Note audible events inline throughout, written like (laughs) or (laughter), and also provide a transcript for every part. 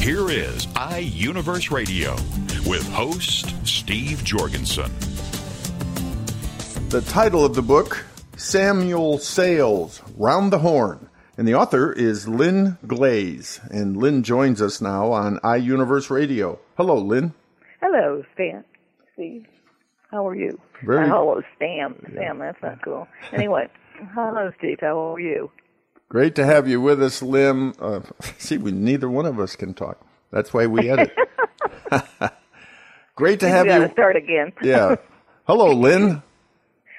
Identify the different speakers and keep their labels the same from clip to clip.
Speaker 1: Here is iUniverse Radio with host Steve Jorgensen.
Speaker 2: The title of the book, Samuel Sails, Round the Horn. And the author is Lynn Glaze. And Lynn joins us now on iUniverse Radio. Hello, Lynn.
Speaker 3: Hello, Stan. Steve. How are you?
Speaker 2: Very-
Speaker 3: Uh, hello, Stan. Stan, that's not cool. Anyway, (laughs) hello, Steve. How are you?
Speaker 2: Great to have you with us, Lynn. Uh, see, we neither one of us can talk. That's why we edit. (laughs) Great to have
Speaker 3: to
Speaker 2: you.
Speaker 3: start again. (laughs)
Speaker 2: Yeah. Hello, (laughs) Lynn.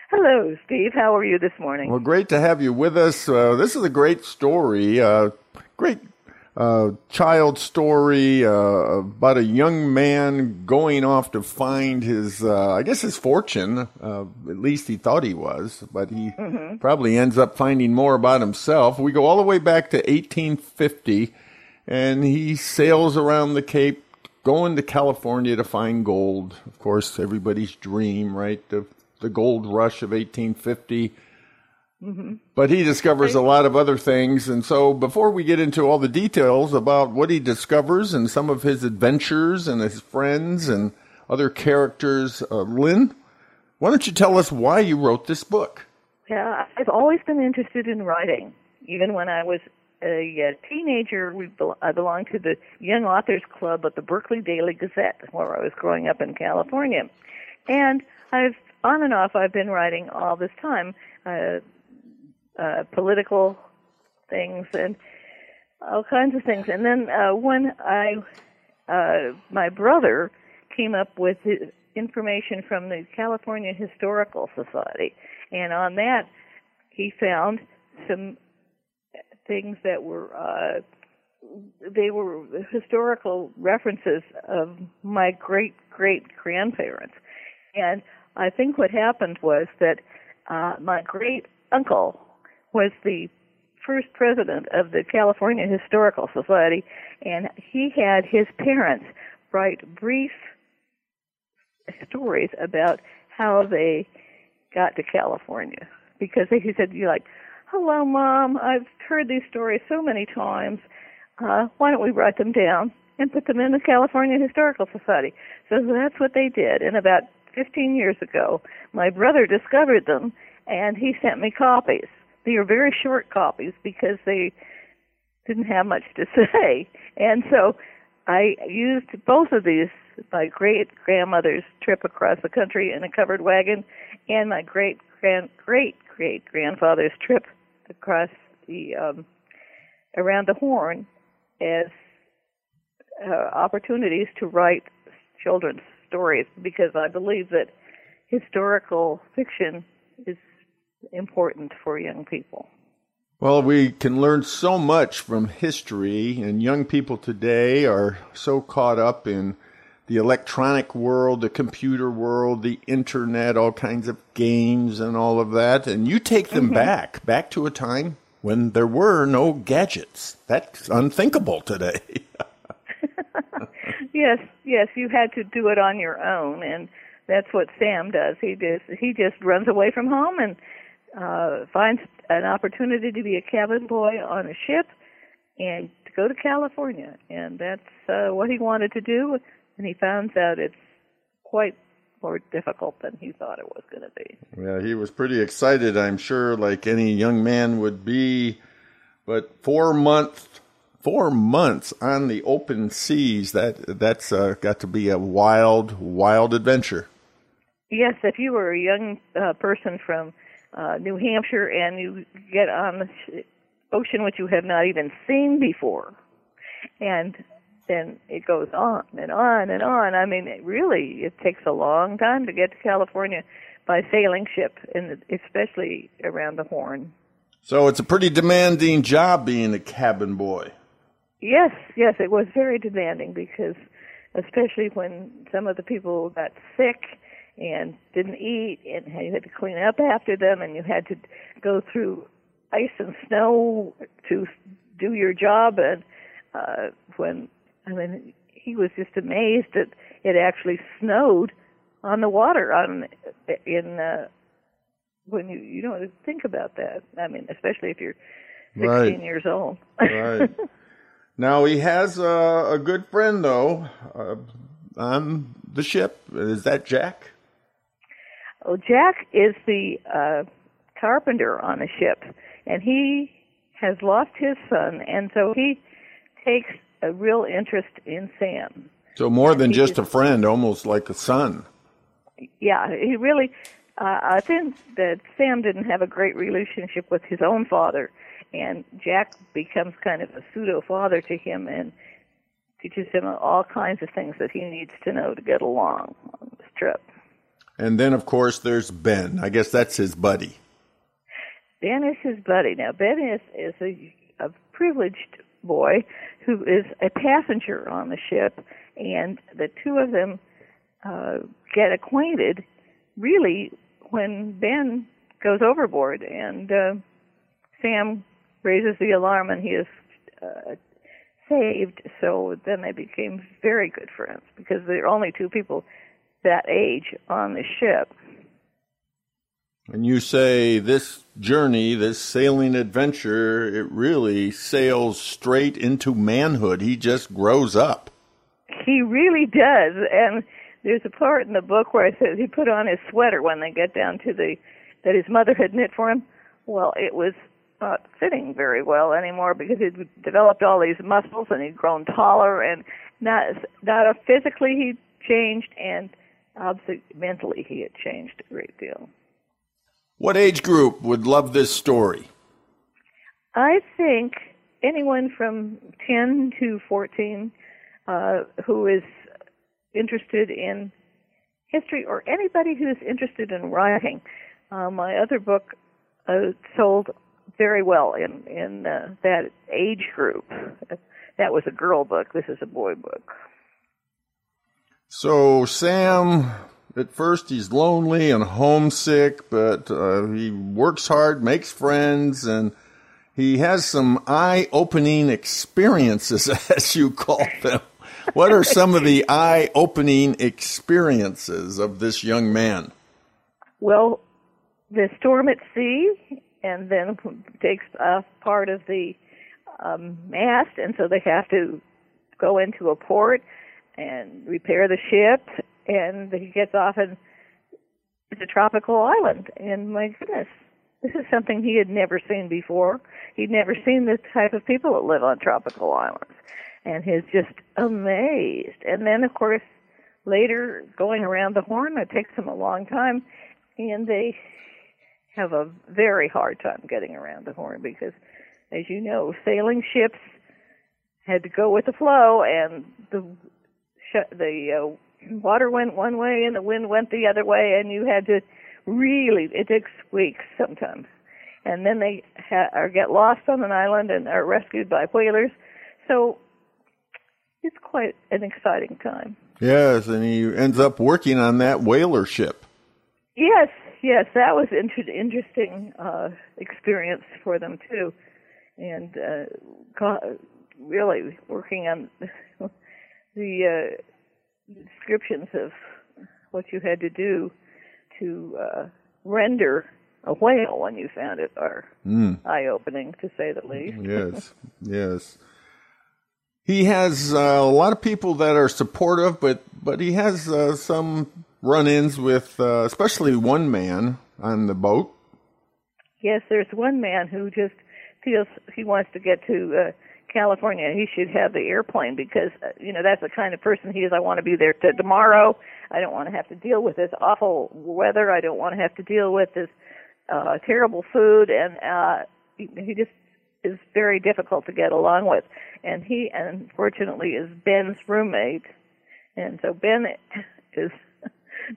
Speaker 3: Hello, Steve. How are you this morning?
Speaker 2: Well, great to have you with us. Uh, this is a great story, uh, great uh, child story uh, about a young man going off to find his, uh, I guess, his fortune. Uh, at least he thought he was, but he probably ends up finding more about himself. We go all the way back to 1850, and he sails around the Cape. Going to California to find gold, of course, everybody's dream, right? The, the gold rush of 1850. But he discovers a lot of other things. And so before we get into all the details about what he discovers and some of his adventures and his friends and other characters, uh, Lynn, why don't you tell us why you wrote this book?
Speaker 3: Yeah, I've always been interested in writing. Even when I was a, teenager, we bel- I belonged to the Young Authors Club at the Berkeley Daily Gazette, where I was growing up in California. And I've on and off I've been writing all this time, uh, uh, political things and all kinds of things. And then uh, when I, uh, my brother came up with information from the California Historical Society, and on that he found some things that were uh, they were historical references of my great great grandparents, and I think what happened was that uh, my great uncle was the first president of the California Historical Society, and he had his parents write brief stories about how they got to California because he said, "You like, hello, mom, I've heard these stories so many times. Uh, why don't we write them down and put them in the California Historical Society?" So that's what they did. And about 15 years ago, my brother discovered them, and he sent me copies. They were very short copies because they didn't have much to (laughs) say, and so I used both of these my great grandmother's trip across the country in a covered wagon and my great grand great great grandfather's trip across the um around the horn as uh, opportunities to write children's stories because I believe that historical fiction is important for young people.
Speaker 2: Well, we can learn so much from history, and young people today are so caught up in the electronic world, the computer world, the internet, all kinds of games and all of that. And you take them mm-hmm. back, back to a time when there were no gadgets. That's unthinkable today. (laughs)
Speaker 3: yes, yes, you had to do it on your own, and that's what Sam does. He just he just runs away from home and uh, finds an opportunity to be a cabin boy on a ship and to go to California, and that's uh, what he wanted to do. And he finds out it's quite more difficult than he thought it was going to be.
Speaker 2: Yeah, he was pretty excited, I'm sure, like any young man would be. But four months, four months on the open seas, that that's uh, got to be a wild, wild adventure.
Speaker 3: Yes, if you were a young uh, person from uh, New Hampshire and you get on the ocean which you have not even seen before, and then it goes on and on and on. I mean, it really, it takes a long time to get to California by sailing ship, and especially around the Horn.
Speaker 2: So it's a pretty demanding job being a cabin boy.
Speaker 3: Yes, yes, it was very demanding because, especially when some of the people got sick and didn't eat, and you had to clean up after them, and you had to go through ice and snow to do your job. And uh, when I mean, he was just amazed that it actually snowed on the water on in uh, when you you don't think about that. I mean, especially if you're 16
Speaker 2: Right.
Speaker 3: years old.
Speaker 2: Right. (laughs) now he has a, a good friend though uh, on the ship. Is that Jack?
Speaker 3: Oh, Jack is the uh, carpenter on the ship, and he has lost his son, and so he takes a real interest in Sam.
Speaker 2: So more than just
Speaker 3: is-
Speaker 2: a friend, almost like a son.
Speaker 3: Yeah, he really. Uh, I think that Sam didn't have a great relationship with his own father, and Jack becomes kind of a pseudo father to him and teaches him all kinds of things that he needs to know to get along on this trip.
Speaker 2: And then, of course, there's Ben. I guess that's his buddy.
Speaker 3: Ben is his buddy. Now, Ben is is a, a privileged boy who is a passenger on the ship, and the two of them uh, get acquainted really when Ben goes overboard, and uh, Sam raises the alarm, and he is uh, saved. So then they became very good friends because they're only two people that age on the ship.
Speaker 2: And you say this journey, this sailing adventure, it really sails straight into manhood. He just grows up.
Speaker 3: He really does. And there's a part in the book where it says he put on his sweater when they get down to the that his mother had knit for him. Well, it was not fitting very well anymore because he'd developed all these muscles and he'd grown taller and not not physically he changed and obviously mentally he had changed a great deal.
Speaker 2: What age group would love this story?
Speaker 3: I think anyone from 10 to 14 uh, who is interested in history or anybody who's interested in writing. Uh, my other book uh, sold very well in in uh, that age group. That was a girl book. This is a boy book.
Speaker 2: So, Sam, at first he's lonely and homesick, but uh, he works hard, makes friends, and he has some eye opening experiences, (laughs) as you call them. What are some of the eye opening experiences of this young man?
Speaker 3: Well, the storm at sea, and then (laughs) takes uh, part of the um, mast, and so they have to go into a port and repair the ship, and he gets off and it's a tropical island. And my goodness, this is something he had never seen before. He'd never seen the type of people that live on tropical islands, and he's just amazed. And then, of course, later going around the Horn, it takes him a long time, and they have a very hard time getting around the Horn because, as you know, sailing ships had to go with the flow, and the sh- the uh, water went one way and the wind went the other way, and you had to really it takes weeks sometimes, and then they ha- or get lost on an island and are rescued by whalers. So it's quite an exciting time.
Speaker 2: Yes, and he ends up working on that whaler ship.
Speaker 3: Yes, yes, that was inter- interesting uh, experience for them too, and uh, co- really working on the uh, descriptions of what you had to do to uh, render a whale when you found it are eye-opening, to say the least. (laughs)
Speaker 2: Yes, yes. He has uh, a lot of people that are supportive, but but he has uh, some run-ins with, uh, especially one man on the boat.
Speaker 3: Yes, there's one man who just feels he wants to get to uh, California. He should have the airplane because uh, you know that's the kind of person he is. I want to be there to tomorrow. I don't want to have to deal with this awful weather. I don't want to have to deal with this uh, terrible food, and uh, he, he just is very difficult to get along with. And he, unfortunately, is Ben's roommate, and so Ben is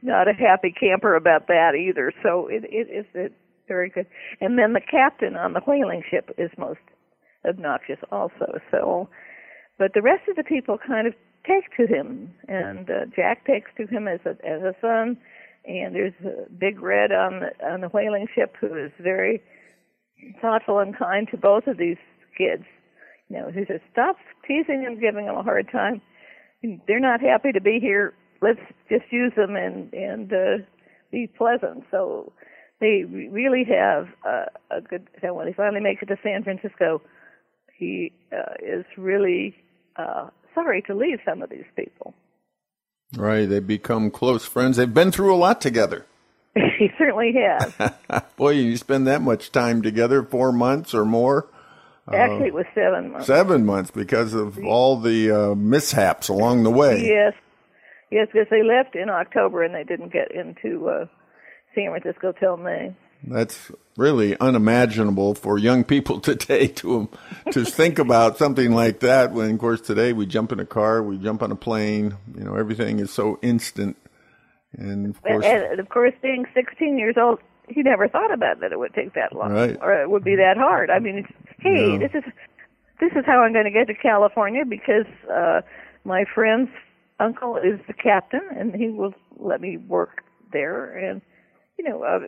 Speaker 3: not a happy camper about that either. So it it is it very good. And then the captain on the whaling ship is most obnoxious also. So but the rest of the people kind of take to him, and uh, Jack takes to him as a as a son. And there's a Big Red on the on the whaling ship who is very thoughtful and kind to both of these kids. You know, he says, "Stop teasing them, giving them a hard time. They're not happy to be here. Let's just use them and and uh, be pleasant." So they really have uh, a good. So when he finally makes it to San Francisco, he uh, is really uh, sorry to leave some of these people.
Speaker 2: Right, they become close friends. They've been through a lot together. (laughs)
Speaker 3: he certainly has. (laughs)
Speaker 2: Boy, you spend that much time together, four months or more.
Speaker 3: Actually, it was seven months.
Speaker 2: Seven months because of all the uh, mishaps along the way.
Speaker 3: Yes, yes, because they left in October and they didn't get into uh, San Francisco till May.
Speaker 2: That's really unimaginable for young people (laughs) today to to think about something like that. When, of course, today we jump in a car, we jump on a plane. You know, everything is so instant. And of course,
Speaker 3: and, of course, being 16 years old, he never thought about that it would take that long,
Speaker 2: right.
Speaker 3: or it would be that hard. I mean, hey, no. this is this is how I'm going to get to California because uh, my friend's uncle is the captain, and he will let me work there. And you know, uh,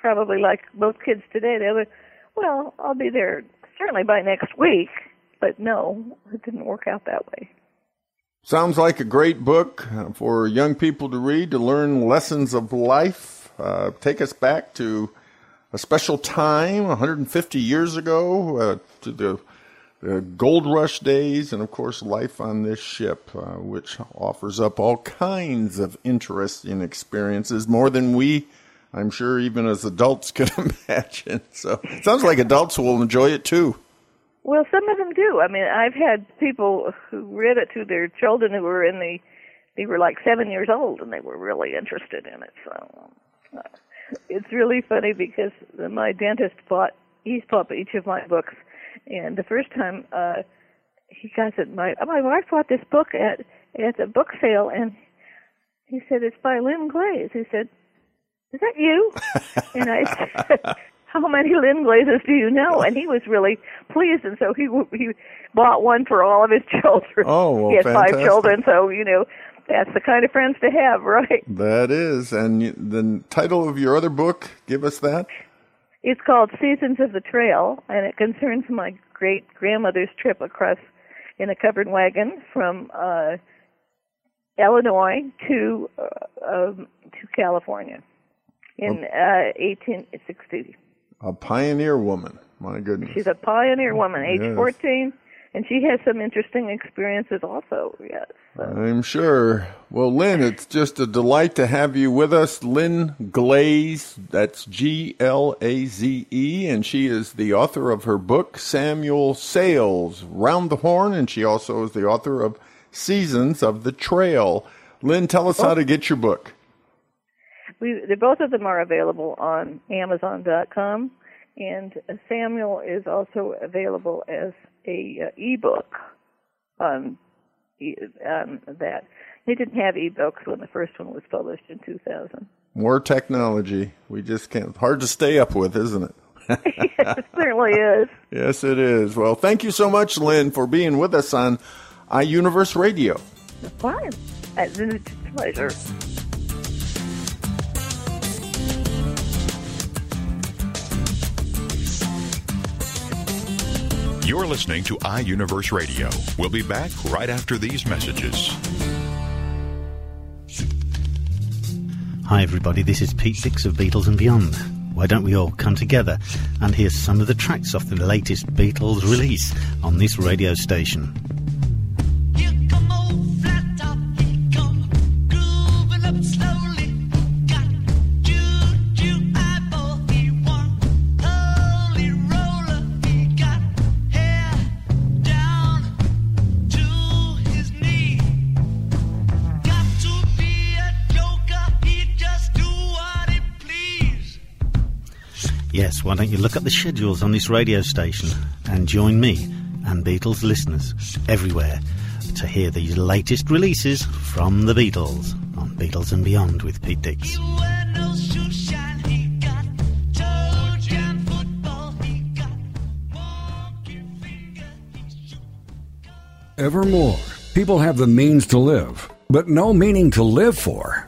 Speaker 3: probably like most kids today, they would, well, I'll be there certainly by next week. But no, it didn't work out that way.
Speaker 2: Sounds like a great book for young people to read to learn lessons of life. Uh, take us back to a special time 150 years ago uh, to the, the, gold rush days, and of course, life on this ship, uh, which offers up all kinds of interesting experiences, more than we I'm sure even as adults (laughs) can imagine. So sounds like adults will enjoy it too.
Speaker 3: Well, some of them do. I mean, I've had people who read it to their children who were in the, they were like seven years old and they were really interested in it. So it's really funny because my dentist bought, he's bought each of my books. And the first time, uh, he got it, my, my wife bought this book at, at a book sale and he said, it's by Lynn Glaze. He said, is that you? and I said, (laughs) how many Lynn Glazes do you know? And he was really pleased, and so he he bought one for all of his (laughs) children.
Speaker 2: Oh, well,
Speaker 3: he has
Speaker 2: fantastic.
Speaker 3: five children, so you know that's the kind of friends to have, (laughs) right?
Speaker 2: That is. And the title of your other book, give us that.
Speaker 3: It's called Seasons of the Trail, and it concerns my great grandmother's trip across in a covered wagon from uh, Illinois to uh, um, to California in uh, 1860.
Speaker 2: A pioneer woman. My goodness.
Speaker 3: She's a pioneer woman, age
Speaker 2: yes.
Speaker 3: 14, and she has some interesting experiences also, yes. So.
Speaker 2: I'm sure. Well, Lynn, it's just a delight to have you with us. Lynn Glaze, that's G L A Z E, and she is the author of her book, Samuel Sails, Round the Horn, and she also is the author of Seasons of the Trail. Lynn, tell us oh. how to get your book
Speaker 3: we both of them are available on Amazon.com, and Samuel is also available as a uh, ebook on, on that. They didn't have ebooks when the first one was published in 2000.
Speaker 2: More technology. We just can't. Hard to stay up with, isn't it? (laughs)
Speaker 3: yes, it certainly is.
Speaker 2: Yes, it is. Well, thank you so much, Lynn, for being with us on iUniverse Radio.
Speaker 3: Fine. It's a pleasure.
Speaker 1: You're listening to iUniverse Radio. We'll be back right after these messages.
Speaker 4: Hi, everybody. This is Pete Dix of Beatles and Beyond. Why don't we all come together and hear some of the tracks off the latest Beatles release on this radio station? Yes, why don't you look at the schedules on this radio station and join me and Beatles listeners everywhere to hear these latest releases from the Beatles on Beatles and Beyond with Pete Dix.
Speaker 5: Evermore, people have the means to live, but no meaning to live for.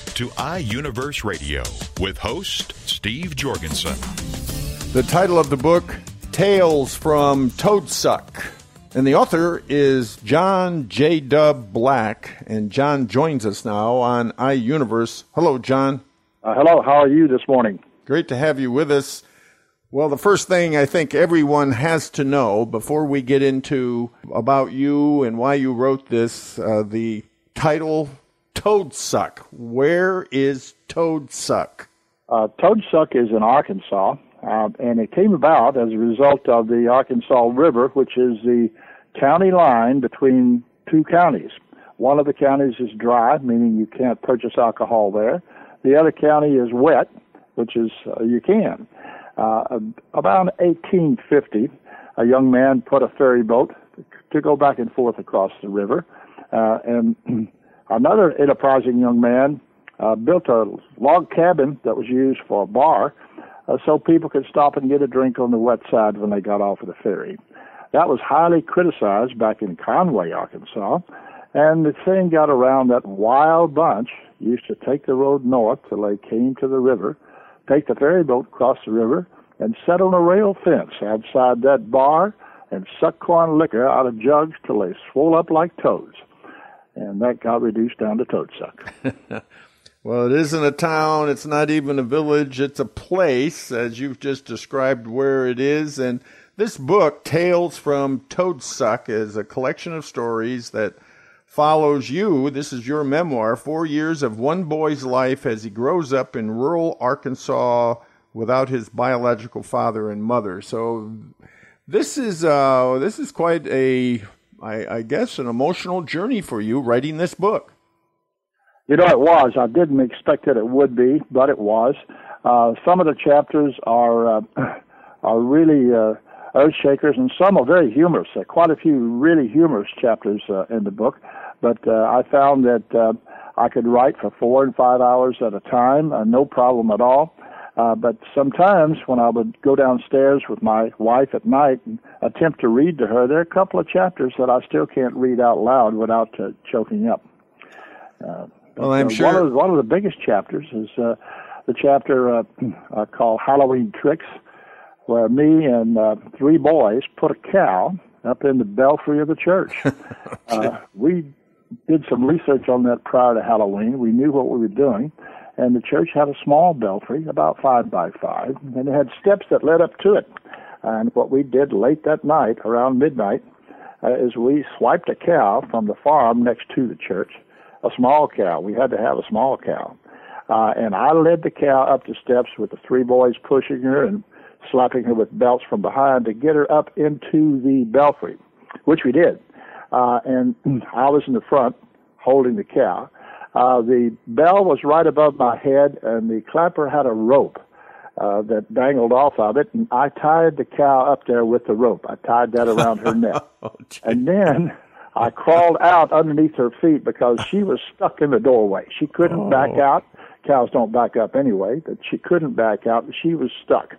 Speaker 1: to iUniverse Radio with host Steve Jorgensen.
Speaker 2: The title of the book, Tales from Toadsuck. And the author is John J. Dub Black. And John joins us now on iUniverse. Hello, John.
Speaker 6: Uh, hello, how are you this morning?
Speaker 2: Great to have you with us. Well, the first thing I think everyone has to know before we get into about you and why you wrote this, uh, the title Toadsuck. Where is Toadsuck?
Speaker 6: Uh, Toadsuck is in Arkansas, uh, and it came about as a result of the Arkansas River, which is the county line between two counties. One of the counties is dry, meaning you can't purchase alcohol there. The other county is wet, which is uh, you can. Uh, about 1850, a young man put a ferry boat to go back and forth across the river, uh, and (clears throat) another enterprising young man uh, built a log cabin that was used for a bar, uh, so people could stop and get a drink on the wet side when they got off of the ferry. That was highly criticized back in Conway, Arkansas, and the thing got around that wild bunch used to take the road north till they came to the river take the ferry boat across the river and set on a rail fence outside that bar and suck corn liquor out of jugs till they swole up like toads. And that got reduced down to toadsuck. (laughs)
Speaker 2: well, it isn't a town, it's not even a village, it's a place, as you've just described where it is. And this book, Tales from Toadsuck, is a collection of stories that follows you. This is your memoir, four years of one boy's life as he grows up in rural Arkansas without his biological father and mother. So this is uh, this is quite a, I, I guess, an emotional journey for you writing this book.
Speaker 6: You know, it was. I didn't expect that it would be, but it was. Uh, some of the chapters are uh, (clears throat) are really uh, earth shakers, and some are very humorous. Uh, quite a few really humorous chapters uh, in the book. But uh, I found that uh, I could write for four and five hours at a time, uh, no problem at all. Uh, but sometimes when I would go downstairs with my wife at night and attempt to read to her, there are a couple of chapters that I still can't read out loud without uh, choking up.
Speaker 2: Uh, well, I'm uh, sure
Speaker 6: one of, one of the biggest chapters is uh, the chapter uh, (clears throat) uh, called Halloween Tricks, where me and uh, three boys put a cow up in the belfry of the church. (laughs) uh, we did some research on that prior to Halloween. We knew what we were doing, and the church had a small belfry, about five by five, and it had steps that led up to it. And what we did late that night, around midnight, uh, is we swiped a cow from the farm next to the church, a small cow. We had to have a small cow. Uh, and I led the cow up the steps with the three boys pushing her and slapping her with belts from behind to get her up into the belfry, which we did uh, and (clears throat) I was in the front holding the cow. Uh, the bell was right above my head, and the clapper had a rope uh, that dangled off of it, and I tied the cow up there with the rope. I tied that around her neck, (laughs) oh, and then I crawled out underneath her feet because she was (laughs) stuck in the doorway. She couldn't oh. back out. Cows don't back up anyway, but she couldn't back out. She was stuck.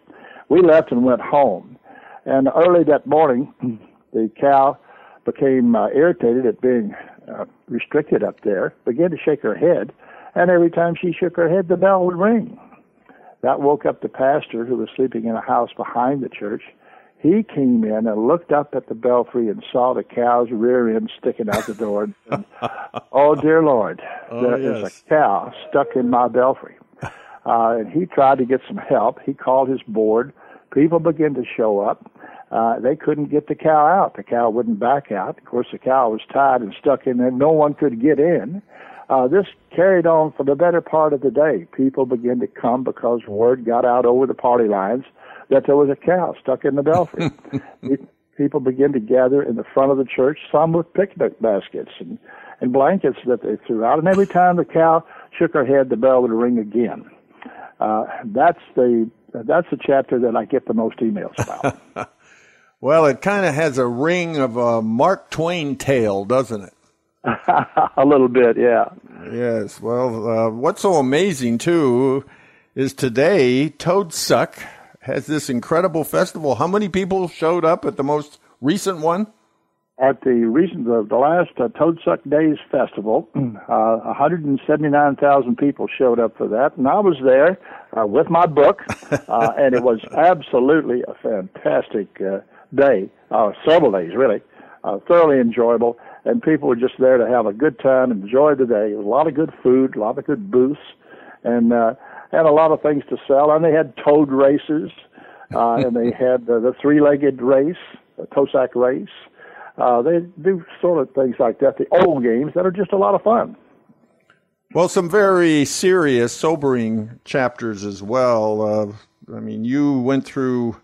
Speaker 6: We left and went home. And early that morning, (clears throat) the cow became uh, irritated at being uh, restricted up there, began to shake her head, and every time she shook her head, the bell would ring. That woke up the pastor who was sleeping in a house behind the church. he came in and looked up at the belfry and saw the cow's rear end sticking out the door. And said, (laughs) oh dear Lord,
Speaker 2: Oh,
Speaker 6: there is
Speaker 2: yes.
Speaker 6: a cow stuck in my belfry. (laughs) Uh, and he tried to get some help. He called his board. People began to show up. Uh, they couldn't get the cow out. The cow wouldn't back out. Of course, the cow was tied and stuck in there. No one could get in. Uh, this carried on for the better part of the day. People began to come because word got out over the party lines that there was a cow stuck in the belfry. (laughs) People began to gather in the front of the church, some with picnic baskets and, and blankets that they threw out. And every time the cow shook her head, the bell would ring again. Uh, that's the that's the chapter that I get the most emails about. (laughs)
Speaker 2: Well, it kind of has a ring of a Mark Twain tale, doesn't it? (laughs)
Speaker 6: a little bit, yeah.
Speaker 2: Yes. Well, uh, what's so amazing too is today Toad Suck has this incredible festival. How many people showed up at the most recent one?
Speaker 6: At the recent the, the last uh, Toadsuck Days Festival, (clears throat) uh, 179,000 people showed up for that, and I was there uh, with my book, (laughs) uh, and it was absolutely a fantastic uh, day, uh, several days really, uh, thoroughly enjoyable, and people were just there to have a good time, enjoy the day. Was a lot of good food, a lot of good booths, and uh, had a lot of things to sell, and they had toad races, (laughs) uh, and they had uh, the three-legged race, the Tosac race. Uh, they do sort of things like that, the old games that are just a lot of fun.
Speaker 2: Well, some very serious, sobering chapters as well. Uh, I mean, you went through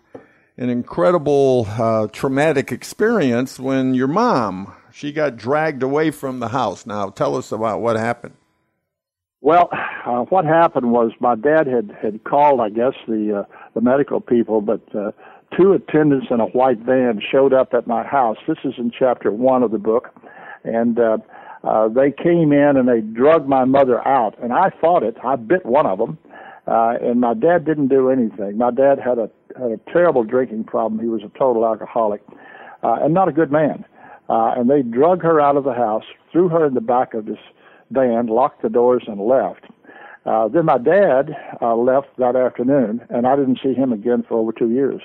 Speaker 2: an incredible uh, traumatic experience when your mom she got dragged away from the house. Now, tell us about what happened.
Speaker 6: Well, uh, what happened was my dad had had called, I guess, the uh, the medical people, but uh, two attendants in a white van showed up at my house. This is in chapter one of the book, and uh, uh, they came in and they drugged my mother out, and I fought it. I bit one of them, uh, and my dad didn't do anything. My dad had a had a terrible drinking problem. He was a total alcoholic, uh, and not a good man. Uh, and they drug her out of the house, threw her in the back of this van, locked the doors, and left. Uh, then my dad uh, left that afternoon, and I didn't see him again for over two years.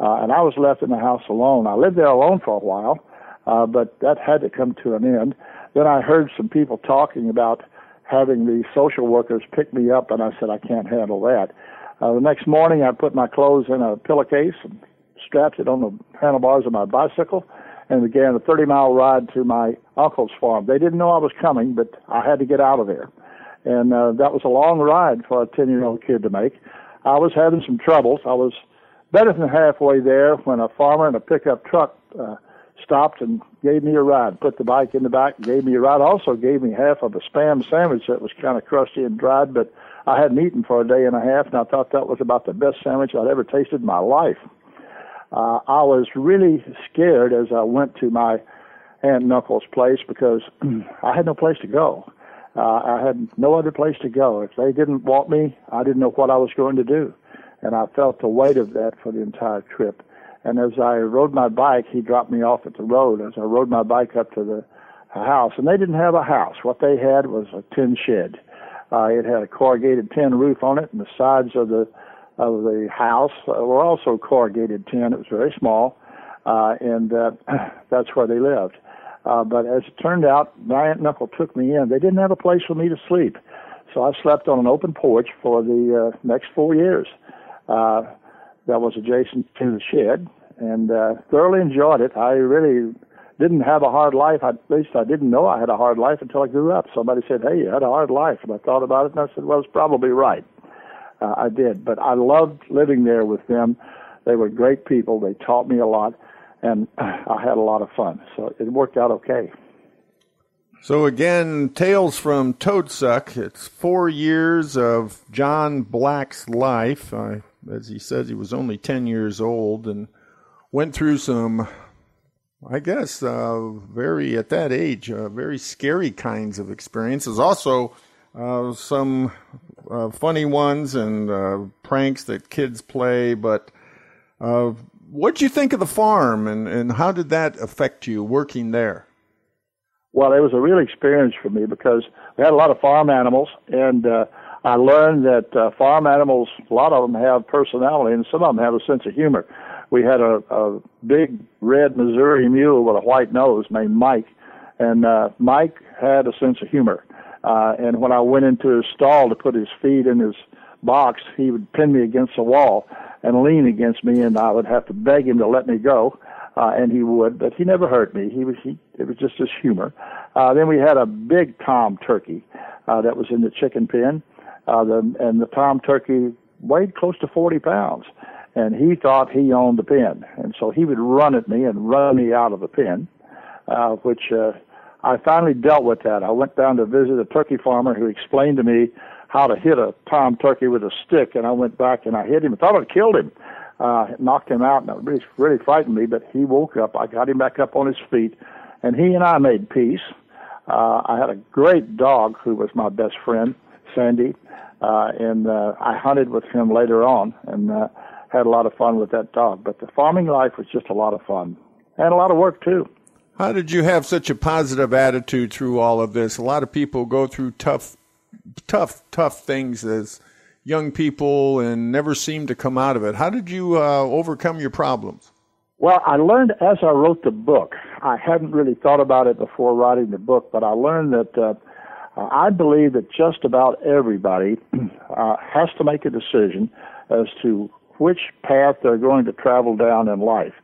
Speaker 6: Uh, and I was left in the house alone. I lived there alone for a while, uh, but that had to come to an end. Then I heard some people talking about having the social workers pick me up, and I said, I can't handle that. Uh, the next morning, I put my clothes in a pillowcase and strapped it on the handlebars of my bicycle and began a 30 mile ride to my uncle's farm. They didn't know I was coming, but I had to get out of there. And uh, that was a long ride for a 10 year old kid to make. I was having some troubles. I was better than halfway there when a farmer in a pickup truck uh, stopped and gave me a ride, put the bike in the back, gave me a ride, also gave me half of a spam sandwich that was kind of crusty and dried, but I hadn't eaten for a day and a half, and I thought that was about the best sandwich I'd ever tasted in my life. Uh, I was really scared as I went to my aunt and uncle's place because (clears throat) I had no place to go. Uh, I had no other place to go. If they didn't want me, I didn't know what I was going to do. And I felt the weight of that for the entire trip. And as I rode my bike, he dropped me off at the road as I rode my bike up to the house. And they didn't have a house. What they had was a tin shed. Uh, it had a corrugated tin roof on it, and the sides of the of the house uh, were also corrugated tin. It was very small, uh, and uh, (clears throat) that's where they lived. Uh, but as it turned out, my aunt and uncle took me in. They didn't have a place for me to sleep, so I slept on an open porch for the uh, next four years. Uh, that was adjacent to the shed, and uh, thoroughly enjoyed it. I really didn't have a hard life. At least I didn't know I had a hard life until I grew up. Somebody said, "Hey, you had a hard life," and I thought about it, and I said, "Well, it's probably right." Uh, I did, but I loved living there with them. They were great people. They taught me a lot, and (sighs) I had a lot of fun. So it worked out okay.
Speaker 2: So again, Tales from Toadsuck. It's four years of John Black's life. Uh, as he says, he was only 10 years old and went through some, I guess, uh, very, at that age, uh, very scary kinds of experiences. Also, uh, some uh, funny ones and uh, pranks that kids play. But uh, what did you think of the farm and, and how did that affect you working there?
Speaker 6: Well, it was a real experience for me because we had a lot of farm animals, and I learned that farm animals, a lot of them have personality, and some of them have a sense of humor. We had a, a big red Missouri mule with a white nose named Mike, and uh, Mike had a sense of humor. Uh, and when I went into his stall to put his feet in his box, he would pin me against the wall and lean against me, and I would have to beg him to let me go. Uh, and he would, but he never hurt me. He was he. It was just his humor. Uh, then we had a big tom turkey uh, that was in the chicken pen, uh, the, and the tom turkey weighed close to 40 pounds, and he thought he owned the pen, and so he would run at me and run me out of the pen, uh, which uh, I finally dealt with that. I went down to visit a turkey farmer who explained to me how to hit a tom turkey with a stick, and I went back and I hit him. I thought I'd killed him, uh, knocked him out, and it really, really frightened me. But he woke up. I got him back up on his feet, and he and I made peace. Uh, I had a great dog who was my best friend, Sandy, uh, and uh, I hunted with him later on, and uh, had a lot of fun with that dog. But the farming life was just a lot of fun and a lot of work too.
Speaker 2: How did you have such a positive attitude through all of this? A lot of people go through tough, tough, tough things as young people and never seem to come out of it. How did you uh, overcome your problems?
Speaker 6: Well, I learned as I wrote the book. I hadn't really thought about it before writing the book, but I learned that uh, I believe that just about everybody (clears throat) uh, has to make a decision as to which path they're going to travel down in life.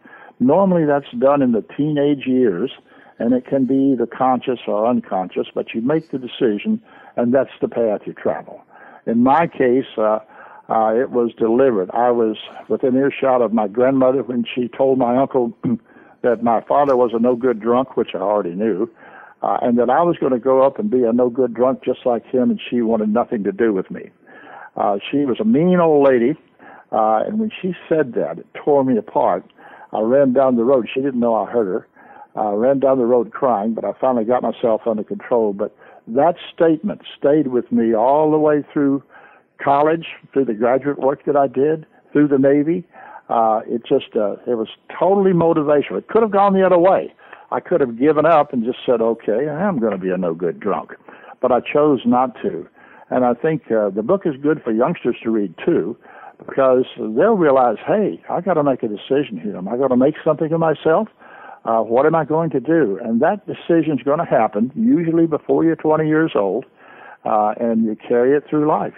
Speaker 6: Normally, that's done in the teenage years, and it can be either conscious or unconscious, but you make the decision, and that's the path you travel. In my case, uh, uh, it was delivered. I was within earshot of my grandmother when she told my uncle (clears throat) that my father was a no good drunk, which I already knew, uh, and that I was going to grow up and be a no good drunk just like him, and she wanted nothing to do with me. Uh, she was a mean old lady, uh, and when she said that, it tore me apart. I ran down the road. She didn't know I hurt her. I ran down the road crying, but I finally got myself under control. But that statement stayed with me all the way through college, through the graduate work that I did, through the Navy. Uh, it just, uh, it was totally motivational. It could have gone the other way. I could have given up and just said, okay, I am going to be a no good drunk. But I chose not to. And I think uh, the book is good for youngsters to read too, because they'll realize, hey, I got to make a decision here. Am I going to make something of myself? Uh, what am I going to do? And that decision is going to happen usually before you're 20 years old, uh, and you carry it through life.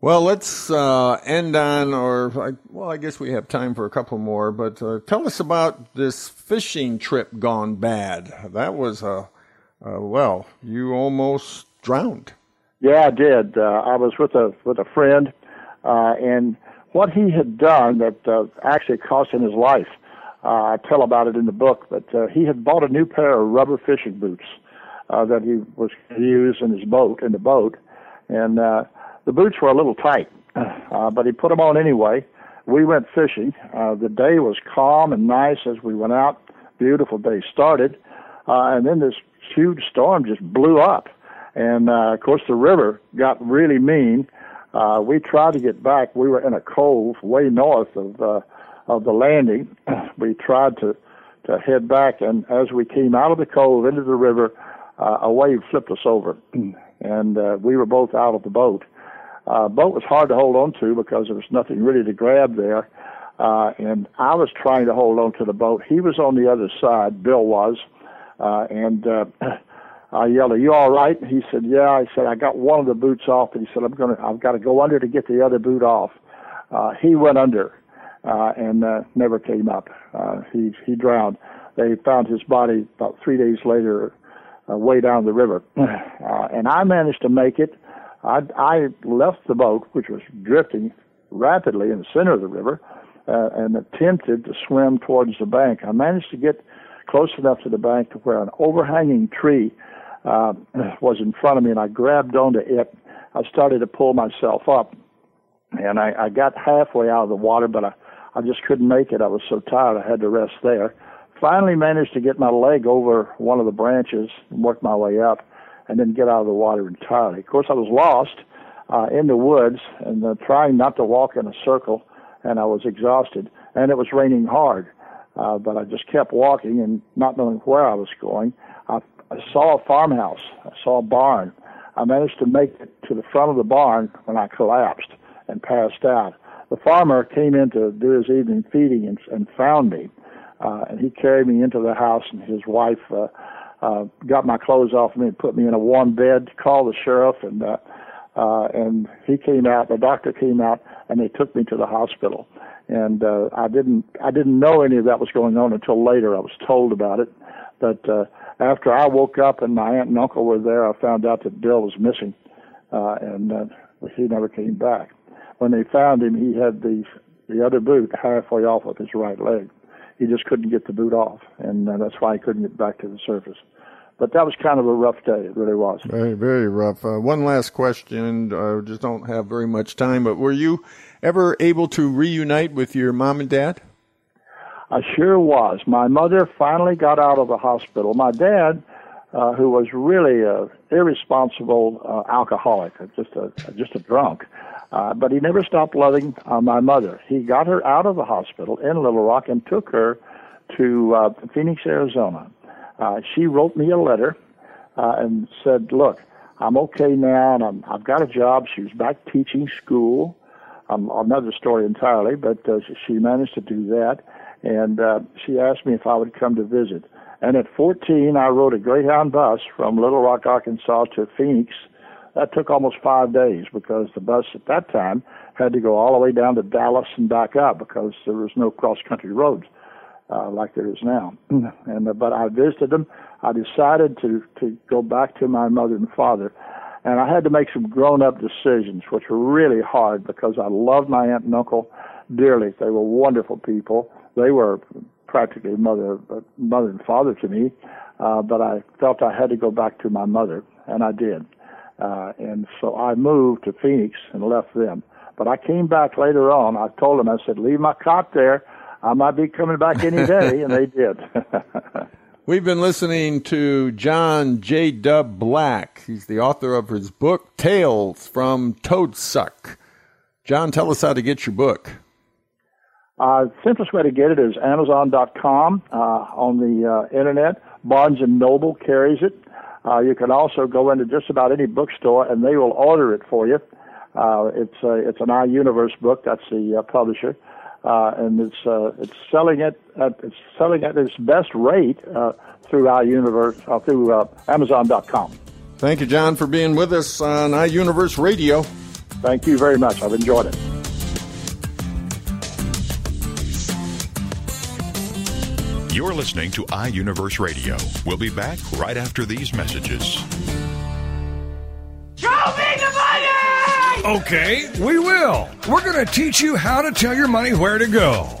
Speaker 2: Well, let's uh, end on, or well, I guess we have time for a couple more. But uh, tell us about this fishing trip gone bad. That was a uh, well, you almost drowned.
Speaker 6: Yeah, I did. Uh, I was with a with a friend, uh, and what he had done that uh, actually cost him his life. Uh, I tell about it in the book, but he had bought a new pair of rubber fishing boots uh, that he was going to use in his boat in the boat, and uh, the boots were a little tight, uh, but he put them on anyway. We went fishing. Uh, the day was calm and nice as we went out. Beautiful day started, uh, and then this huge storm just blew up. And uh, of course, the river got really mean. Uh, we tried to get back. We were in a cove way north of uh, of the landing. (clears throat) we tried to to head back, and as we came out of the cove into the river, uh, a wave flipped us over, (clears throat) and uh, we were both out of the boat. Uh, boat was hard to hold on to because there was nothing really to grab there. Uh, and I was trying to hold on to the boat. He was on the other side, Bill was. Uh, and uh, (clears throat) I yelled, "Are you all right?" He said, "Yeah." I said, "I got one of the boots off," and he said, "I'm gonna, I've got to go under to get the other boot off." Uh, he went under uh, and uh, never came up. Uh, he he drowned. They found his body about three days later, uh, way down the river, (clears throat) uh, and I managed to make it I, I left the boat, which was drifting rapidly in the center of the river, uh, and attempted to swim towards the bank. I managed to get close enough to the bank to where an overhanging tree uh, was in front of me, and I grabbed onto it. I started to pull myself up, and I, I got halfway out of the water, but I, I just couldn't make it. I was so tired, I had to rest there. Finally, managed to get my leg over one of the branches and work my way up and then get out of the water entirely. Of course, I was lost uh, in the woods and uh, trying not to walk in a circle, and I was exhausted. And it was raining hard, uh, but I just kept walking and not knowing where I was going. I, saw a farmhouse. I saw a barn. I managed to make it to the front of the barn when I collapsed and passed out. the farmer came in to do his evening feeding and, and found me. Uh, and he carried me into the house, and his wife uh, uh, got my clothes off me and put me in a warm bed, called the sheriff, and uh, uh, and he came out. The doctor came out, and they took me to the hospital. And uh, I didn't I didn't know any of that was going on until later. I was told about it, but uh, after I woke up and my aunt and uncle were there, I found out that Bill was missing, uh, and uh, he never came back. When they found him, he had the the other boot halfway off of his right leg. He just couldn't get the boot off, and uh, that's why he couldn't get back to the surface. But that was kind of a rough day. It really was.
Speaker 2: Very, very rough. Uh, one last question. I just don't have very much time, but were you ever able to reunite with your mom and dad?
Speaker 6: I sure was. My mother finally got out of the hospital. My dad, uh, who was really a irresponsible uh, alcoholic, just a just a drunk, uh, but he never stopped loving uh, my mother. He got her out of the hospital in Little Rock and took her to uh, Phoenix, Arizona. Uh, she wrote me a letter uh, and said, "Look, I'm okay now, and I'm, I've got a job." She was back teaching school. Um, another story entirely, but uh, she managed to do that and uh, she asked me if I would come to visit. And at 14, I rode a Greyhound bus from Little Rock, Arkansas to Phoenix. That took almost five days because the bus at that time had to go all the way down to Dallas and back up because there was no cross country roads uh, like there is now. (clears throat) and uh, but I visited them. I decided to to go back to my mother and father, and I had to make some grown up decisions, which were really hard because I loved my aunt and uncle dearly. They were wonderful people they were practically mother mother and father to me. Uh, but I felt I had to go back to my mother, and I did. Uh, and so I moved to Phoenix and left them. But I came back later on. I told them, I said, leave my cot there. I might be coming back any day, and they did. (laughs)
Speaker 2: We've been listening to John J. Dub Black. He's the author of his book, Tales from Toadsuck. John, tell us how to get your book.
Speaker 6: Uh, simplest way to get it is Amazon.com uh, on the uh, internet. Barnes and Noble carries it. Uh, you can also go into just about any bookstore and they will order it for you. Uh, it's a, it's an iUniverse book. That's the uh, publisher, uh, and it's uh, it's selling it at it's selling at its best rate uh, through iUniverse uh, through uh, Amazon.com.
Speaker 2: Thank you, John, for being with us on iUniverse Radio.
Speaker 6: Thank you very much. I've enjoyed it.
Speaker 1: You're listening to iUniverse Radio. We'll be back right after these messages.
Speaker 7: Show me the money!
Speaker 5: Okay, we will. We're going to teach you how to tell your money where to go.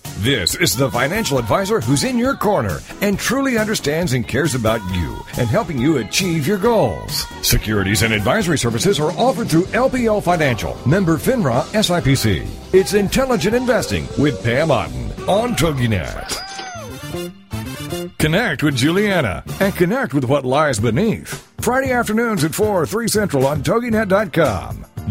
Speaker 5: This is the financial advisor who's in your corner and truly understands and cares about you and helping you achieve your goals. Securities and advisory services are offered through LPL Financial, member FINRA SIPC. It's intelligent investing with Pam Otten on TogiNet. Connect with Juliana and connect with what lies beneath. Friday afternoons at 4, 3 Central on TogiNet.com.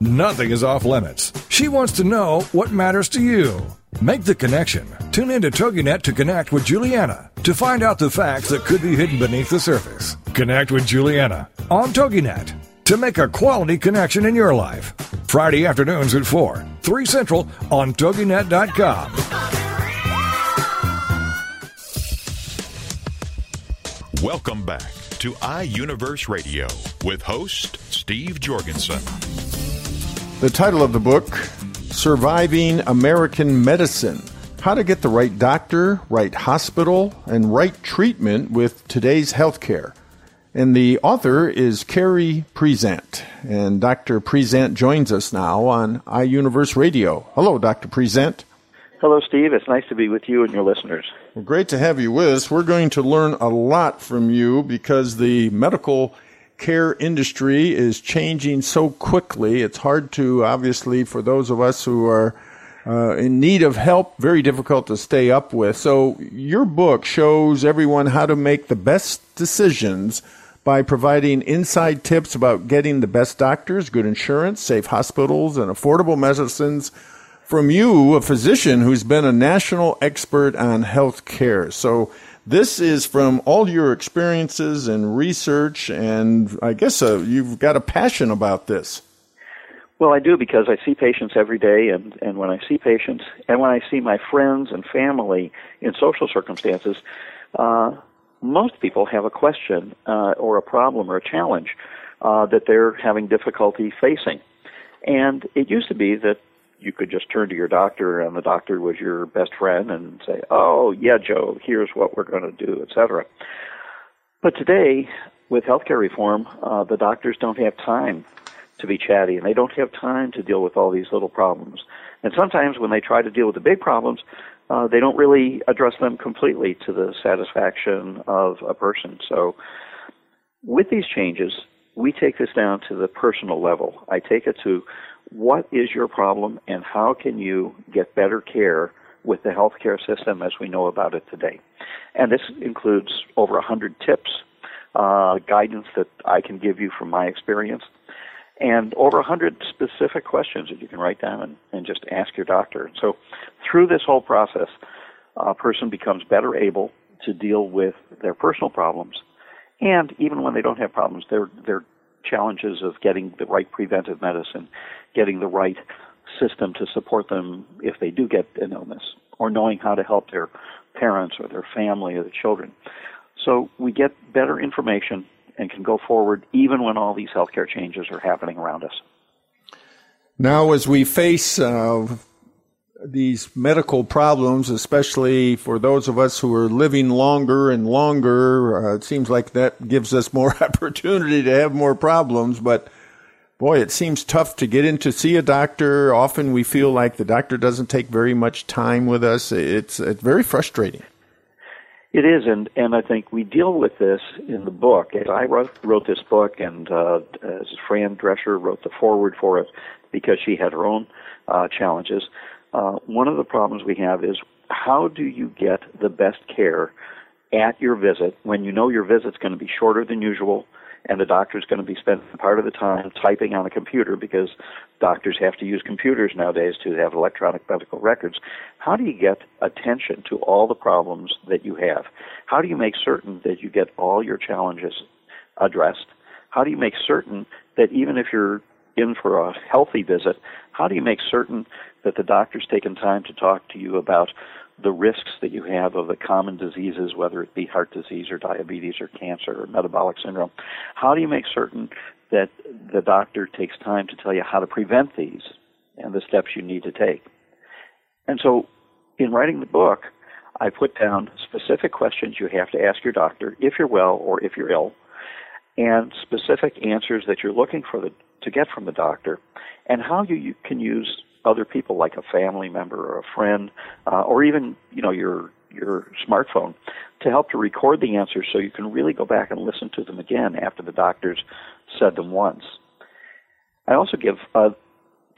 Speaker 5: Nothing is off limits. She wants to know what matters to you. Make the connection. Tune in to TogiNet to connect with Juliana to find out the facts that could be hidden beneath the surface. Connect with Juliana on TogiNet to make a quality connection in your life. Friday afternoons at 4, 3 Central on TogiNet.com.
Speaker 1: Welcome back to iUniverse Radio with host Steve Jorgensen.
Speaker 2: The title of the book, Surviving American Medicine How to Get the Right Doctor, Right Hospital, and Right Treatment with Today's Healthcare. And the author is Cary Presant. And Dr. Presant joins us now on iUniverse Radio. Hello, Dr. Presant.
Speaker 8: Hello, Steve. It's nice to be with you and your listeners.
Speaker 2: Well, great to have you with us. We're going to learn a lot from you because the medical care industry is changing so quickly. It's hard to, obviously, for those of us who are uh, in need of help, very difficult to stay up with. So, your book shows everyone how to make the best decisions by providing inside tips about getting the best doctors, good insurance, safe hospitals, and affordable medicines from you, a physician who's been a national expert on health care. So this is from all your experiences and research, and I guess uh, you've got a passion about this.
Speaker 8: Well, I do because I see patients every day, and, and when I see patients, and when I see my friends and family in social circumstances, uh, most people have a question uh, or a problem or a challenge uh, that they're having difficulty facing. And it used to be that you could just turn to your doctor and the doctor was your best friend and say, "Oh, yeah, Joe, here's what we're going to do," etc. But today, with healthcare reform, uh, the doctors don't have time to be chatty, and they don't have time to deal with all these little problems. And sometimes, when they try to deal with the big problems, uh, they don't really address them completely to the satisfaction of a person. So, with these changes, we take this down to the personal level. I take it to what is your problem and how can you get better care with the healthcare system as we know about it today. And this includes over 100 tips, uh, guidance that I can give you from my experience, and over 100 specific questions that you can write down and, and just ask your doctor. So through this whole process, a person becomes better able to deal with their personal problems. And even when they don't have problems, they're, they're challenges of getting the right preventive medicine, getting the right system to support them if they do get an illness, or knowing how to help their parents or their family or their children. So we get better information and can go forward even when all these healthcare changes are happening around us.
Speaker 2: Now, as we face uh, these medical problems, especially for those of us who are living longer and longer. Uh, it seems like that gives us more (laughs) opportunity to have more problems, but boy, it seems tough to get in to see a doctor. Often we feel like the doctor doesn't take very much time with us. It's, it's very frustrating.
Speaker 8: It is, and, and I think we deal with this in the book. I wrote, wrote this book, and uh, as Fran Drescher wrote the foreword for it because she had her own uh, challenges uh, one of the problems we have is how do you get the best care at your visit when you know your visit's going to be shorter than usual and the doctor's going to be spending part of the time typing on a computer because doctors have to use computers nowadays to have electronic medical records. How do you get attention to all the problems that you have? How do you make certain that you get all your challenges addressed? How do you make certain that even if you're in for a healthy visit, how do you make certain that the doctor's taken time to talk to you about the risks that you have of the common diseases, whether it be heart disease or diabetes or cancer or metabolic syndrome? How do you make certain that the doctor takes time to tell you how to prevent these and the steps you need to take? And so, in writing the book, I put down specific questions you have to ask your doctor if you're well or if you're ill, and specific answers that you're looking for the, to get from the doctor, and how you, you can use other people like a family member or a friend uh, or even you know your your smartphone to help to record the answers so you can really go back and listen to them again after the doctors said them once. I also give uh,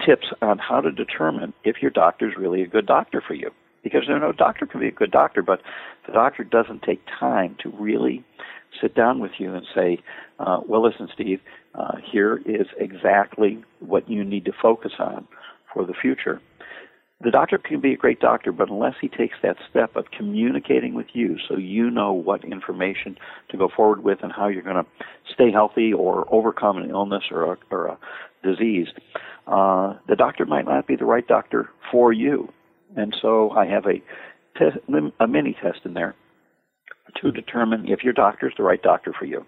Speaker 8: tips on how to determine if your doctor is really a good doctor for you. Because you know, a doctor can be a good doctor, but the doctor doesn't take time to really sit down with you and say, uh, "Well, listen, Steve, uh, here is exactly what you need to focus on for the future. The doctor can be a great doctor, but unless he takes that step of communicating with you so you know what information to go forward with and how you're going to stay healthy or overcome an illness or a, or a disease, uh, the doctor might not be the right doctor for you. And so I have a, a mini test in there to determine if your doctor is the right doctor for you.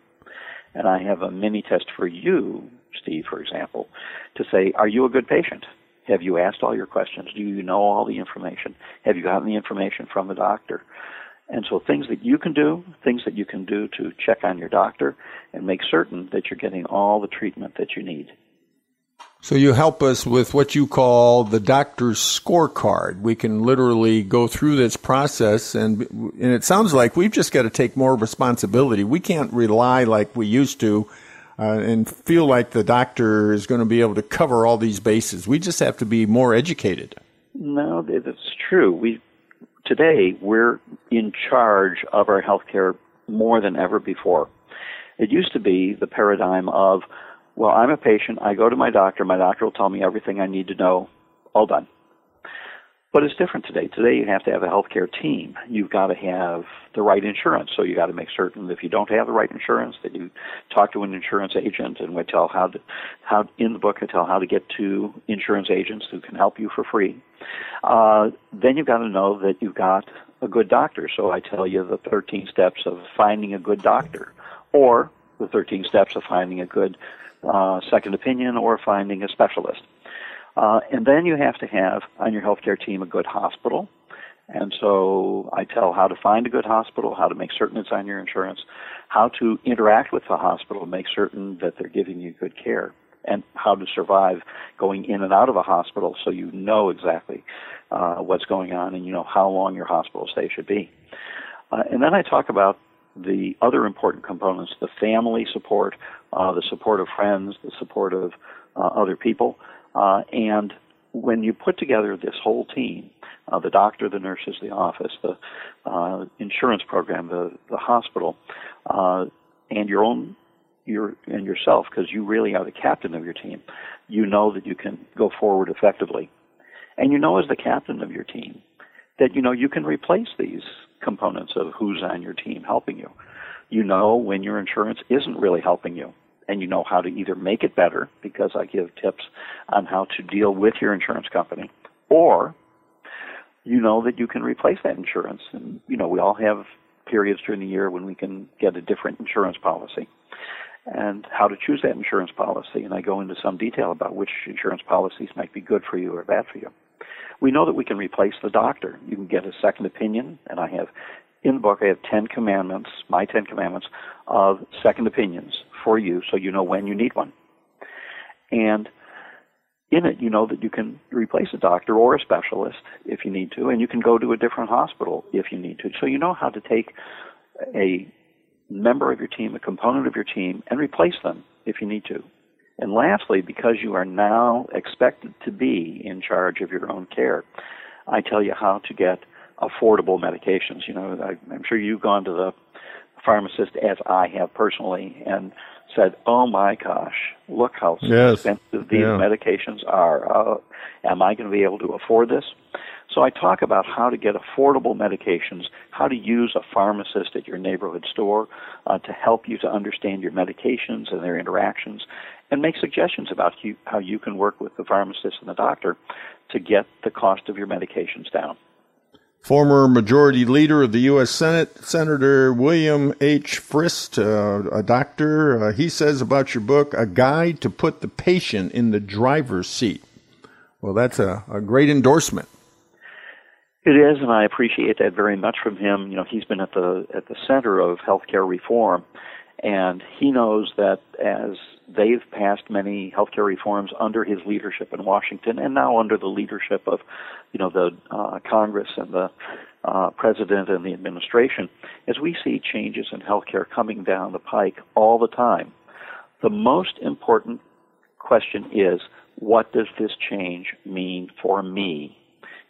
Speaker 8: And I have a mini test for you, Steve, for example, to say, are you a good patient? Have you asked all your questions? Do you know all the information? Have you gotten the information from the doctor? And so things that you can do, things that you can do to check on your doctor and make certain that you're getting all the treatment that you need.
Speaker 2: So you help us with what you call the doctor's scorecard. We can literally go through this process and and it sounds like we've just got to take more responsibility. We can't rely like we used to uh, and feel like the doctor is going to be able to cover all these bases. We just have to be more educated.
Speaker 8: No, that's true. We today we're in charge of our healthcare more than ever before. It used to be the paradigm of, well, I'm a patient, I go to my doctor, my doctor will tell me everything I need to know, all done. But it's different today. Today you have to have a healthcare team. You've got to have the right insurance. So you got to make certain that if you don't have the right insurance, that you talk to an insurance agent and we tell how to, how in the book I tell how to get to insurance agents who can help you for free. Uh, then you've got to know that you've got a good doctor. So I tell you the 13 steps of finding a good doctor or the 13 steps of finding a good uh, second opinion or finding a specialist. Uh, and then you have to have on your healthcare team a good hospital. And so I tell how to find a good hospital, how to make certain it's on your insurance, how to interact with the hospital, make certain that they're giving you good care, and how to survive going in and out of a hospital so you know exactly uh, what's going on and you know how long your hospital stay should be. Uh, and then I talk about the other important components the family support, uh, the support of friends, the support of uh, other people. Uh, and when you put together this whole team, uh, the doctor, the nurses, the office, the uh, insurance program, the, the hospital, uh, and your own your and yourself, because you really are the captain of your team, you know that you can go forward effectively, and you know as the captain of your team that you know you can replace these components of who's on your team helping you. You know when your insurance isn't really helping you and you know how to either make it better because I give tips on how to deal with your insurance company, or you know that you can replace that insurance. And you know we all have periods during the year when we can get a different insurance policy and how to choose that insurance policy. And I go into some detail about which insurance policies might be good for you or bad for you. We know that we can replace the doctor. You can get a second opinion, and I have in the book I have 10 commandments, my 10 commandments of second opinions for you so you know when you need one. And in it, you know that you can replace a doctor or a specialist if you need to, and you can go to a different hospital if you need to. So you know how to take a member of your team, a component of your team, and replace them if you need to. And lastly, because you are now expected to be in charge of your own care, I tell you how to get affordable medications. You know, I, I'm sure you've gone to the pharmacist, as I have personally, and said, "Oh my gosh, look how yes. expensive these yeah. medications are. Uh, am I going to be able to afford this?" So I talk about how to get affordable medications, how to use a pharmacist at your neighborhood store uh, to help you to understand your medications and their interactions, and make suggestions about you, how you can work with the pharmacist and the doctor to get the cost of your medications down.
Speaker 2: Former Majority Leader of the U.S. Senate, Senator William H. Frist, uh, a doctor, uh, he says about your book, A Guide to Put the Patient in the Driver's Seat. Well, that's a, a great endorsement.
Speaker 8: It is, and I appreciate that very much from him. You know, he's been at the at the center of healthcare reform, and he knows that as they've passed many healthcare reforms under his leadership in Washington, and now under the leadership of, you know, the uh, Congress and the uh, president and the administration, as we see changes in healthcare coming down the pike all the time, the most important question is, what does this change mean for me?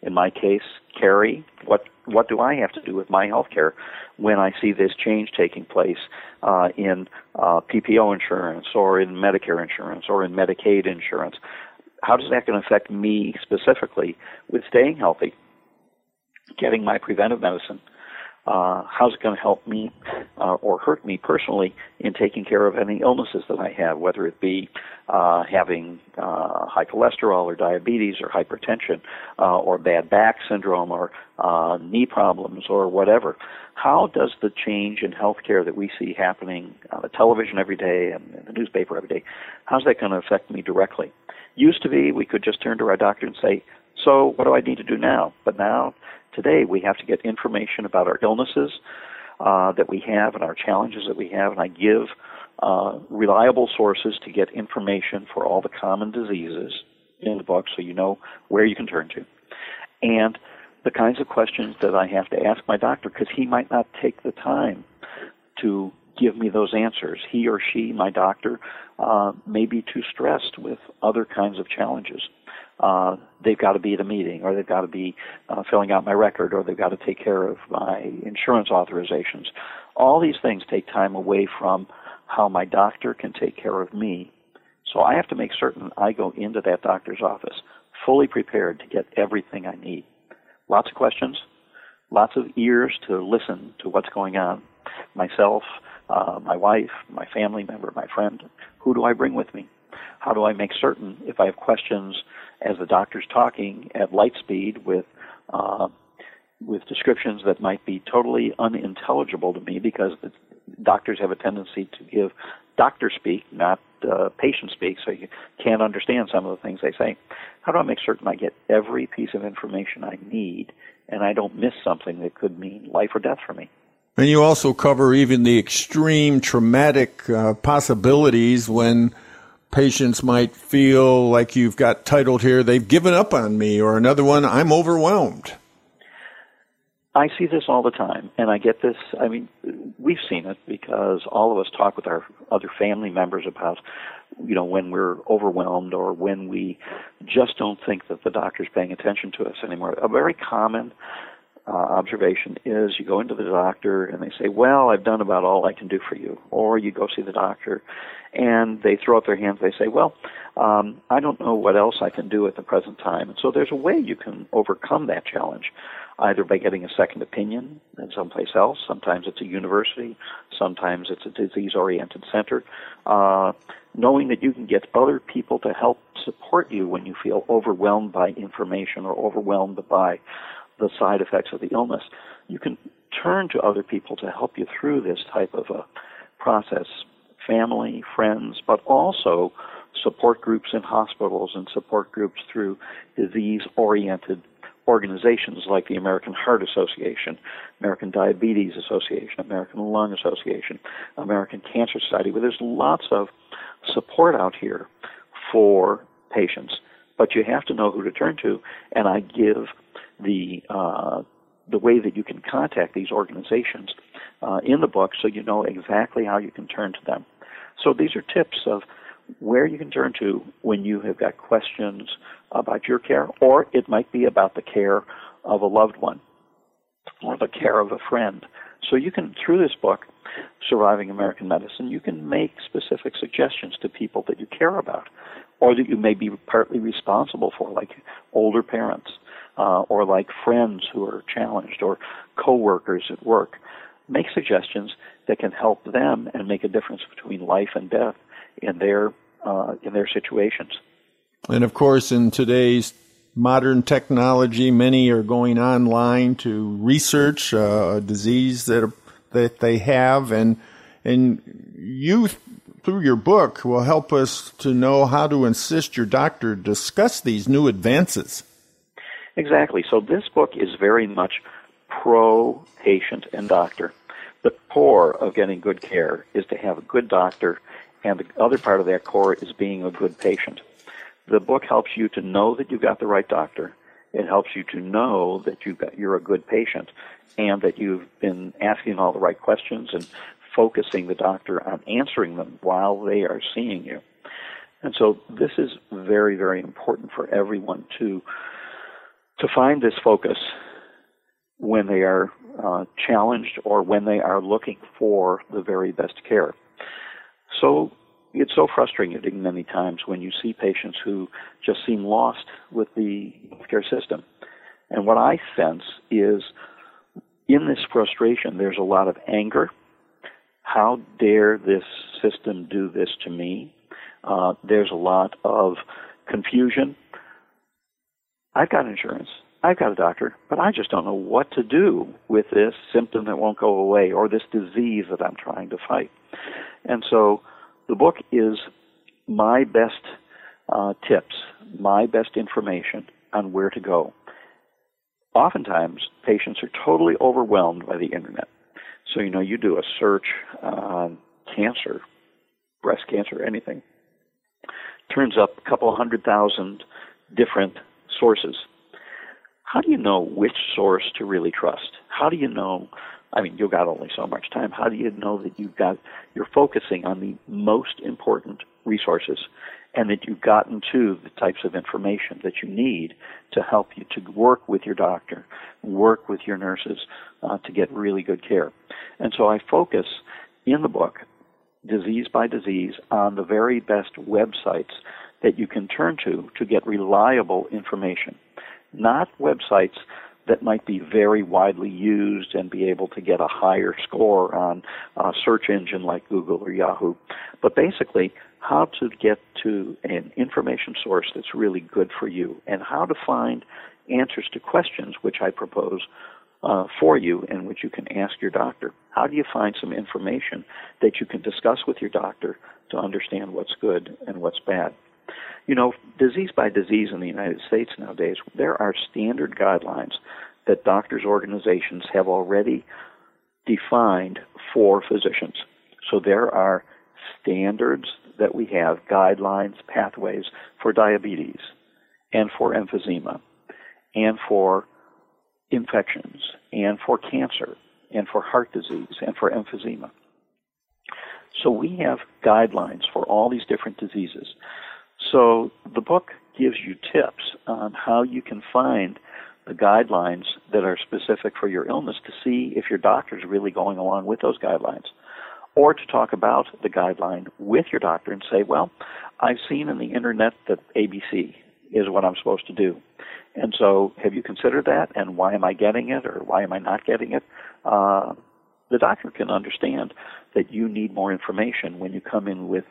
Speaker 8: In my case, Cary, what what do I have to do with my health care when I see this change taking place uh, in uh, PPO insurance or in Medicare insurance or in Medicaid insurance? How does that going to affect me specifically with staying healthy, getting my preventive medicine, uh, how's it going to help me uh, or hurt me personally in taking care of any illnesses that I have, whether it be uh, having uh, high cholesterol or diabetes or hypertension uh, or bad back syndrome or uh, knee problems or whatever. How does the change in healthcare that we see happening on the television every day and in the newspaper every day, how's that going to affect me directly? Used to be we could just turn to our doctor and say, "So, what do I need to do now?" But now, today, we have to get information about our illnesses uh, that we have and our challenges that we have, and I give uh, reliable sources to get information for all the common diseases in the book, so you know where you can turn to, and the kinds of questions that I have to ask my doctor because he might not take the time to give me those answers. He or she, my doctor, uh, may be too stressed with other kinds of challenges. Uh, they've got to be at a meeting, or they've got to be uh, filling out my record, or they've got to take care of my insurance authorizations. All these things take time away from how my doctor can take care of me. So I have to make certain I go into that doctor's office fully prepared to get everything I need. Lots of questions, lots of ears to listen to what's going on. Myself, uh, my wife, my family member, my friend. Who do I bring with me? How do I make certain if I have questions as the doctor's talking at light speed with uh, with descriptions that might be totally unintelligible to me because doctors have a tendency to give doctor speak, not uh, patient speak, so you can't understand some of the things they say. How do I make certain I get every piece of information I need and I don't miss something that could mean life or death for me?
Speaker 2: And you also cover even the extreme traumatic uh, possibilities when patients might feel like you've got titled here, they've given up on me, or another one, I'm overwhelmed.
Speaker 8: I see this all the time, and I get this. I mean, we've seen it because all of us talk with our other family members about, you know, when we're overwhelmed or when we just don't think that the doctor's paying attention to us anymore. A very common uh, observation is you go into the doctor and they say, Well, I've done about all I can do for you. Or you go see the doctor and they throw up their hands. They say, Well, um, I don't know what else I can do at the present time. And so there's a way you can overcome that challenge, either by getting a second opinion in someplace else. Sometimes it's a university, sometimes it's a disease oriented center. Uh, knowing that you can get other people to help support you when you feel overwhelmed by information or overwhelmed by the side effects of the illness, you can turn to other people to help you through this type of a process family, friends, but also support groups in hospitals and support groups through disease oriented organizations like the American Heart Association, American Diabetes Association, American Lung Association, American Cancer Society, where there's lots of support out here for patients. But you have to know who to turn to, and I give the uh, the way that you can contact these organizations uh, in the book, so you know exactly how you can turn to them. So these are tips of where you can turn to when you have got questions about your care, or it might be about the care of a loved one or the care of a friend. So you can, through this book, Surviving American Medicine, you can make specific suggestions to people that you care about or that you may be partly responsible for, like older parents uh, or like friends who are challenged or coworkers at work. Make suggestions that can help them and make a difference between life and death in their uh, in their situations.
Speaker 2: And of course, in today's modern technology, many are going online to research uh, a disease that that they have, and and you through your book will help us to know how to assist your doctor discuss these new advances.
Speaker 8: Exactly. So this book is very much pro patient and doctor. The core of getting good care is to have a good doctor, and the other part of that core is being a good patient. The book helps you to know that you've got the right doctor. It helps you to know that you've you're a good patient and that you've been asking all the right questions and focusing the doctor on answering them while they are seeing you. And so this is very, very important for everyone to to find this focus when they are uh, challenged or when they are looking for the very best care. So it's so frustrating many times when you see patients who just seem lost with the care system. And what I sense is in this frustration, there's a lot of anger. How dare this system do this to me? Uh, there's a lot of confusion I've got insurance. I've got a doctor, but I just don't know what to do with this symptom that won't go away or this disease that I'm trying to fight. And so the book is my best uh, tips my best information on where to go. Oftentimes, patients are totally overwhelmed by the internet. So, you know, you do a search on cancer, breast cancer, anything, turns up a couple hundred thousand different sources. How do you know which source to really trust? How do you know? I mean, you've got only so much time. How do you know that you've got you're focusing on the most important resources and that you've gotten to the types of information that you need to help you to work with your doctor, work with your nurses uh, to get really good care. And so I focus in the book, disease by disease, on the very best websites that you can turn to to get reliable information. Not websites that might be very widely used and be able to get a higher score on a search engine like Google or Yahoo, but basically how to get to an information source that's really good for you and how to find answers to questions which I propose uh, for you and which you can ask your doctor. How do you find some information that you can discuss with your doctor to understand what's good and what's bad? You know, disease by disease in the United States nowadays, there are standard guidelines that doctors' organizations have already defined for physicians. So there are standards that we have, guidelines, pathways for diabetes and for emphysema and for infections and for cancer and for heart disease and for emphysema. So we have guidelines for all these different diseases. So the book gives you tips on how you can find the guidelines that are specific for your illness to see if your doctor is really going along with those guidelines. Or to talk about the guideline with your doctor and say, well, I've seen in the internet that ABC is what I'm supposed to do. And so, have you considered that? And why am I getting it, or why am I not getting it? Uh, the doctor can understand that you need more information when you come in with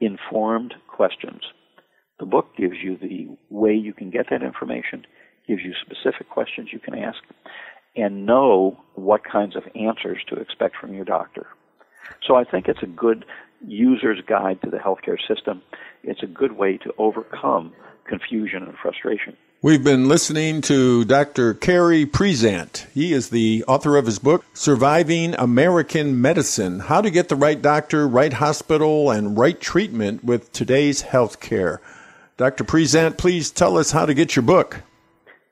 Speaker 8: informed questions. The book gives you the way you can get that information, gives you specific questions you can ask, and know what kinds of answers to expect from your doctor. So I think it's a good user's guide to the healthcare system. It's a good way to overcome confusion and frustration.
Speaker 2: We've been listening to Dr. Cary Presant. He is the author of his book, Surviving American Medicine How to Get the Right Doctor, Right Hospital, and Right Treatment with Today's Healthcare. Dr. Presant, please tell us how to get your book.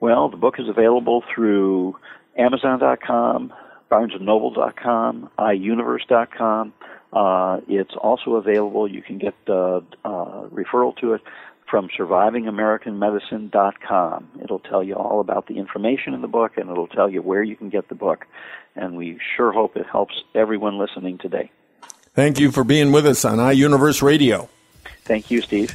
Speaker 8: Well, the book is available through Amazon.com, BarnesandNoble.com, iUniverse.com. Uh, it's also available. You can get uh, uh, referral to it from SurvivingAmericanMedicine.com. It'll tell you all about the information in the book, and it'll tell you where you can get the book. And we sure hope it helps everyone listening today.
Speaker 2: Thank you for being with us on iUniverse Radio.
Speaker 8: Thank you, Steve